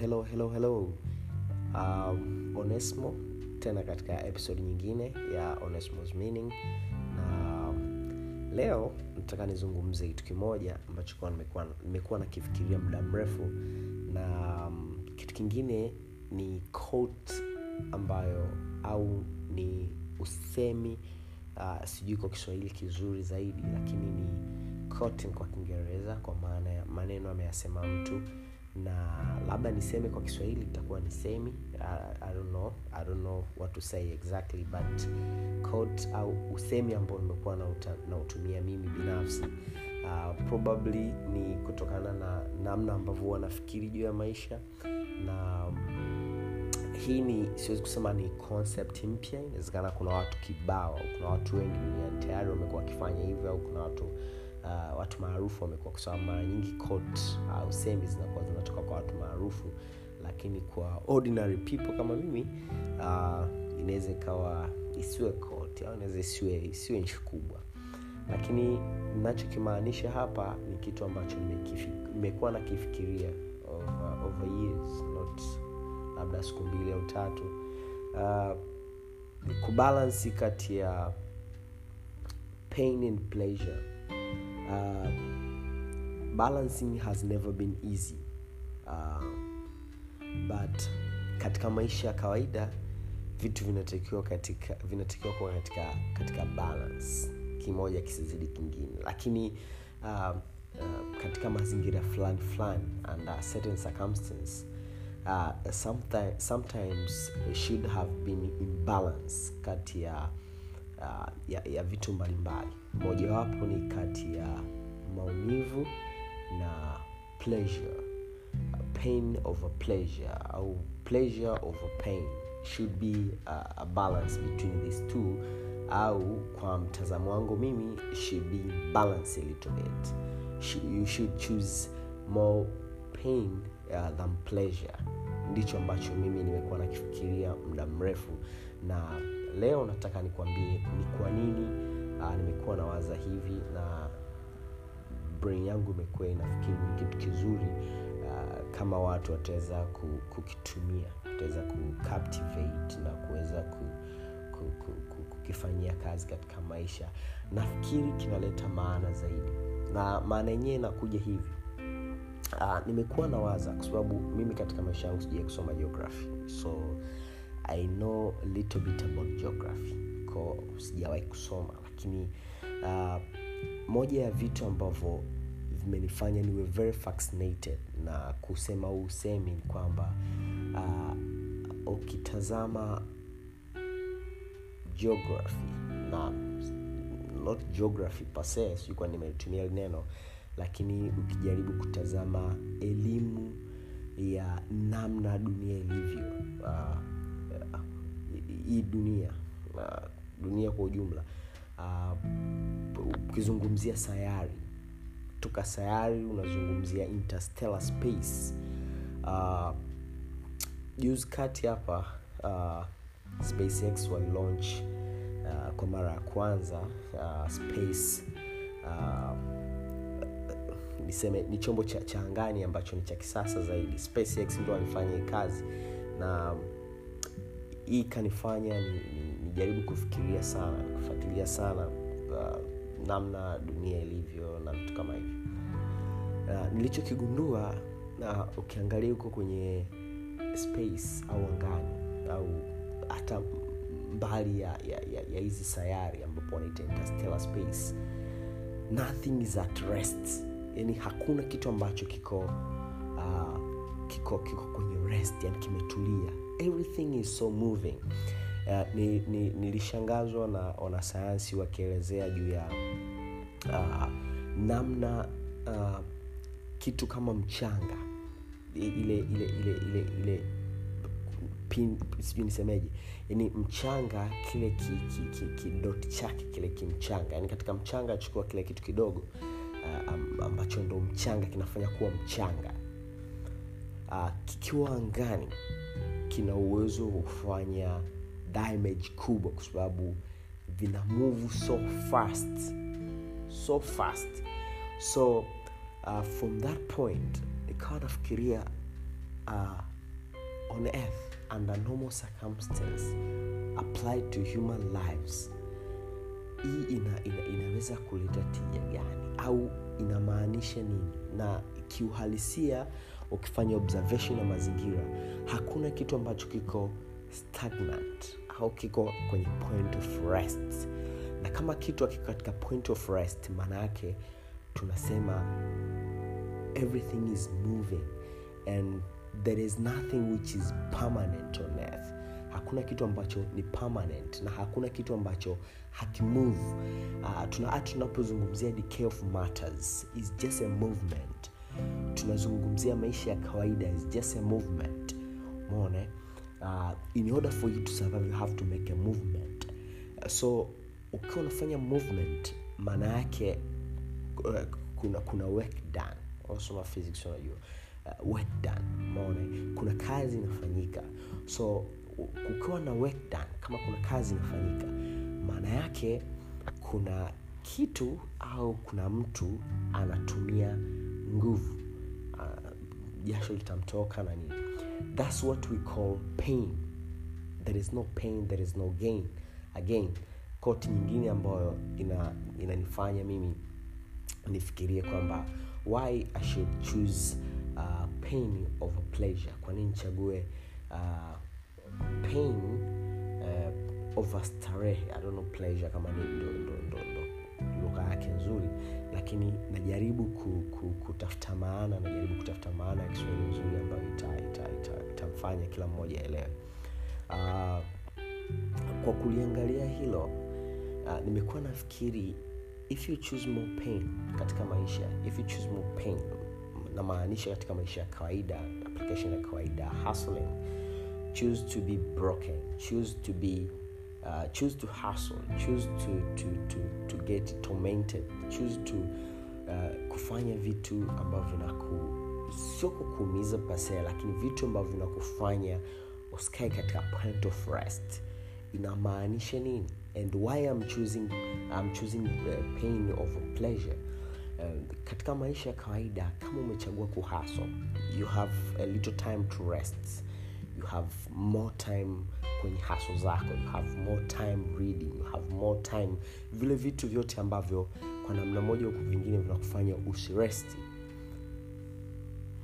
hello hello hello. Um, onesmo tena katika episode nyingine ya onesmos meaning. Na leo nataka nizungumze kitu kimoja ambacho kuwa nimekuwa, nakifikiria muda mrefu. Na um, kitu kingine ni quote ambayo au ni usemi uh, sijui kwa kiswahili kizuri zaidi lakini ni quote kwa kiingereza kwa maana ya maneno ameyasema mtu na labda niseme kwa kiswahili itakuwa ni semi I, I don't know I don't know what to say exactly but quote au usemi ambao nimekuwa nautumia mimi binafsi uh, probably ni kutokana na namna ambavyo wanafikiri juu ya maisha. Na hii ni siwezi kusema ni concept mpya inawezekana kuna watu kibao kuna watu wengi duniani tayari wamekuwa wakifanya hivyo au kuna watu uh, watu maarufu wamekuwa kwa sababu mara nyingi quote au uh, semi zinakuwa zinatoka kwa watu maarufu lakini kwa ordinary people kama mimi uh, inaweza ikawa isiwe quote au inaweza isiwe isiwe nchi kubwa. Lakini nachokimaanisha hapa ni kitu ambacho nimekuwa nakifikiria over, over years not labda siku mbili au tatu. Uh, kubalansi kati ya pain and pleasure uh, balancing has never been easy. Uh, but katika maisha ya kawaida vitu vinatakiwa katika vinatakiwa kuwa katika katika balance. Kimoja kisizidi kingine. Lakini uh, uh, katika mazingira fulani fulani under certain circumstance uh, sometimes, sometimes should have been imbalance kati ya, uh, ya ya vitu mbalimbali. Mojawapo ni kati ya maumivu na pleasure. Pain over pleasure au pleasure over pain should be a, a balance between these two au kwa mtazamo wangu mimi should be balance a little bit. You should choose more pain uh, than pleasure ndicho ambacho mimi nimekuwa nakifikiria muda mrefu. Na leo nataka nikwambie ni kwa nini uh, nimekuwa nawaza hivi na brain yangu imekuwa inafikiri ni kitu kizuri uh, kama watu wataweza kukitumia wataweza kucaptivate na kuweza ku, ku, ku, ku, kukifanyia kazi katika maisha. Nafikiri kinaleta maana zaidi. Na maana yenyewe inakuja hivi uh, nimekuwa na waza kwa sababu mimi katika maisha yangu sijai kusoma geography. So i know little bit about geography. Ko sijawahi kusoma lakini uh, moja ya vitu ambavyo vimenifanya niwe very fascinated na kusema huu usemi ni kwamba uh, ukitazama geography na not geography pase kwa nimelitumia neno lakini ukijaribu kutazama elimu ya namna dunia ilivyo uh, hii dunia uh, dunia kwa ujumla ukizungumzia sayari toka sayari unazungumzia interstellar space uh, kati hapa uh, spacex walilaunch uh, kwa mara ya kwanza uh, space uh, niseme ni chombo cha, cha angani ambacho ni cha kisasa zaidi. Spacex ndo alifanya hii kazi na hii ikanifanya nijaribu ni, ni kufikiria sana kufuatilia sana uh, namna dunia ilivyo na vitu kama hivyo. Uh, nilichokigundua na ukiangalia huko kwenye space au angani au hata mbali ya ya, ya, ya hizi sayari ambapo wanaita interstellar space nothing is at rest yani hakuna kitu ambacho kiko uh, kiko kiko kwenye rest yani kimetulia. Everything is so moving. Uh, ni, ni, nilishangazwa na wanasayansi wakielezea juu ya uh, namna uh, kitu kama mchanga. Ile ile ile ile ile sijui nisemeje. Yani mchanga kile kidoti ki, ki, ki chake kile kimchanga. Yani katika mchanga achukua kile kitu kidogo uh, ambacho ndo mchanga kinafanya kuwa mchanga. Uh, kikiwa angani kina uwezo wa kufanya damage kubwa kwa sababu vina move so fast. So fast. So uh, from that point nikawa nafikiria uh, on earth under normal circumstance applied to human lives hii ina, ina, inaweza kuleta tija gani? Au inamaanisha nini? Na kiuhalisia ukifanya observation ya mazingira hakuna kitu ambacho kiko stagnant au kiko kwenye point of rest. Na kama kitu akiko katika point of rest maana yake tunasema everything is moving and there is nothing which is permanent on earth hakuna kitu ambacho ni permanent na hakuna kitu ambacho hakimove uh, tuna, tunapozungumzia matters is just a movement. Tunazungumzia maisha ya kawaida is just a movement. Mone uh, in order for you to survive you have to make a movement. So ukiwa unafanya movement maana yake uh, kuna kuna work done. Unasoma physics unajua. Uh, work done. Maone kuna kazi inafanyika. So kukiwa na work done kama kuna kazi inafanyika maana yake kuna kitu au kuna mtu anatumia nguvu. Uh, jasho litamtoka na nini. Thats what we call pain. There is no pain there is no gain. Again koti nyingine ambayo ina inanifanya mimi nifikirie kwamba why i should choose uh, pain over pleasure. Kwa nini nichague uh, pain uh, over starehe i don't know pleasure kama ni lugha yake nzuri lakini najaribu ku, ku, kutafuta maana najaribu kutafuta maana ya kiswahili nzuri ambayo itamfanya ita, ita, ita, kila mmoja elewe uh, kwa kuliangalia hilo uh, nimekuwa nafikiri if you choose more pain katika maisha if you more pain namaanisha katika maisha ya kawaida application ya kawaida hustling choose to be broken choose to be uh, choose to hustle choose to, to, to, to get tormented choose to uh, kufanya vitu ambavyo vinaku sio kukuumiza pasea, lakini vitu ambavyo vinakufanya usikae katika point of rest. Inamaanisha nini? And why I'm choosing, I'm choosing uh, pain over pleasure? Uh, katika maisha ya kawaida kama umechagua kuhaso you have a little time to rest you have more time kwenye haso zako you have more time reading you have more time vile vitu vyote ambavyo kwa namna moja huku vingine vinakufanya usiresti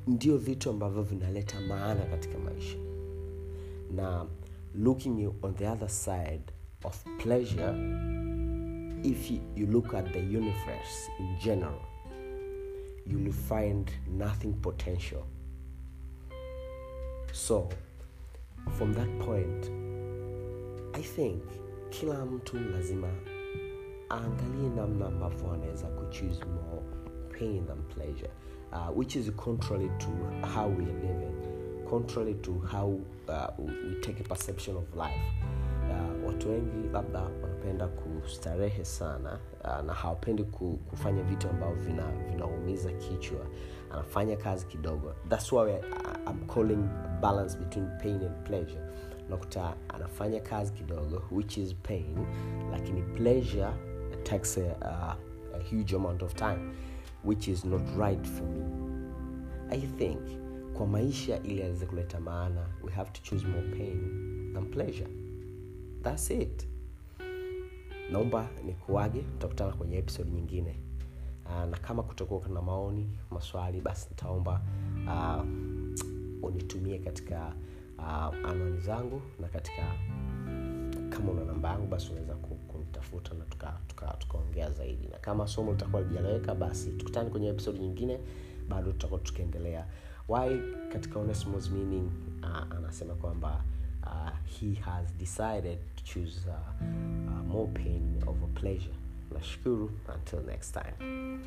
ndio vitu ambavyo vinaleta maana katika maisha. Na looking on the other side of pleasure if you, look at the universe in general you will find nothing potential. So from that point i think kila mtu lazima aangalie namna ambavyo anaweza kuchoose more pain than pleasure uh, which is contrary to how we are contrary to how uh, we take a perception of life. Uh, watu wengi labda wanapenda kustarehe sana uh, na hawapendi kufanya vitu ambavyo vinaumiza vina kichwa. Anafanya kazi kidogo. Thats why I'm calling balance between pain and pleasure. Nakuta anafanya kazi kidogo which is pain lakini pleasure takes a, a, a huge amount of time which is not right for me. I think kwa maisha ili aweze kuleta maana we have to choose more pain than pleasure. Thats it. Naomba nikuage tutakutana kwenye episode nyingine. Uh, na kama kutokuwa na maoni maswali basi nitaomba uh, unitumie katika uh, anwani zangu na katika kama una namba yangu basi unaweza kunitafuta na tukaongea tuka, tuka zaidi. Na kama somo litakuwa lijaleweka basi tukutane kwenye episode nyingine bado tutakuwa tukiendelea. Why katika Onesimos meaning uh, anasema kwamba uh, he has decided to choose uh, uh, more pain over pleasure. Nashukuru until next time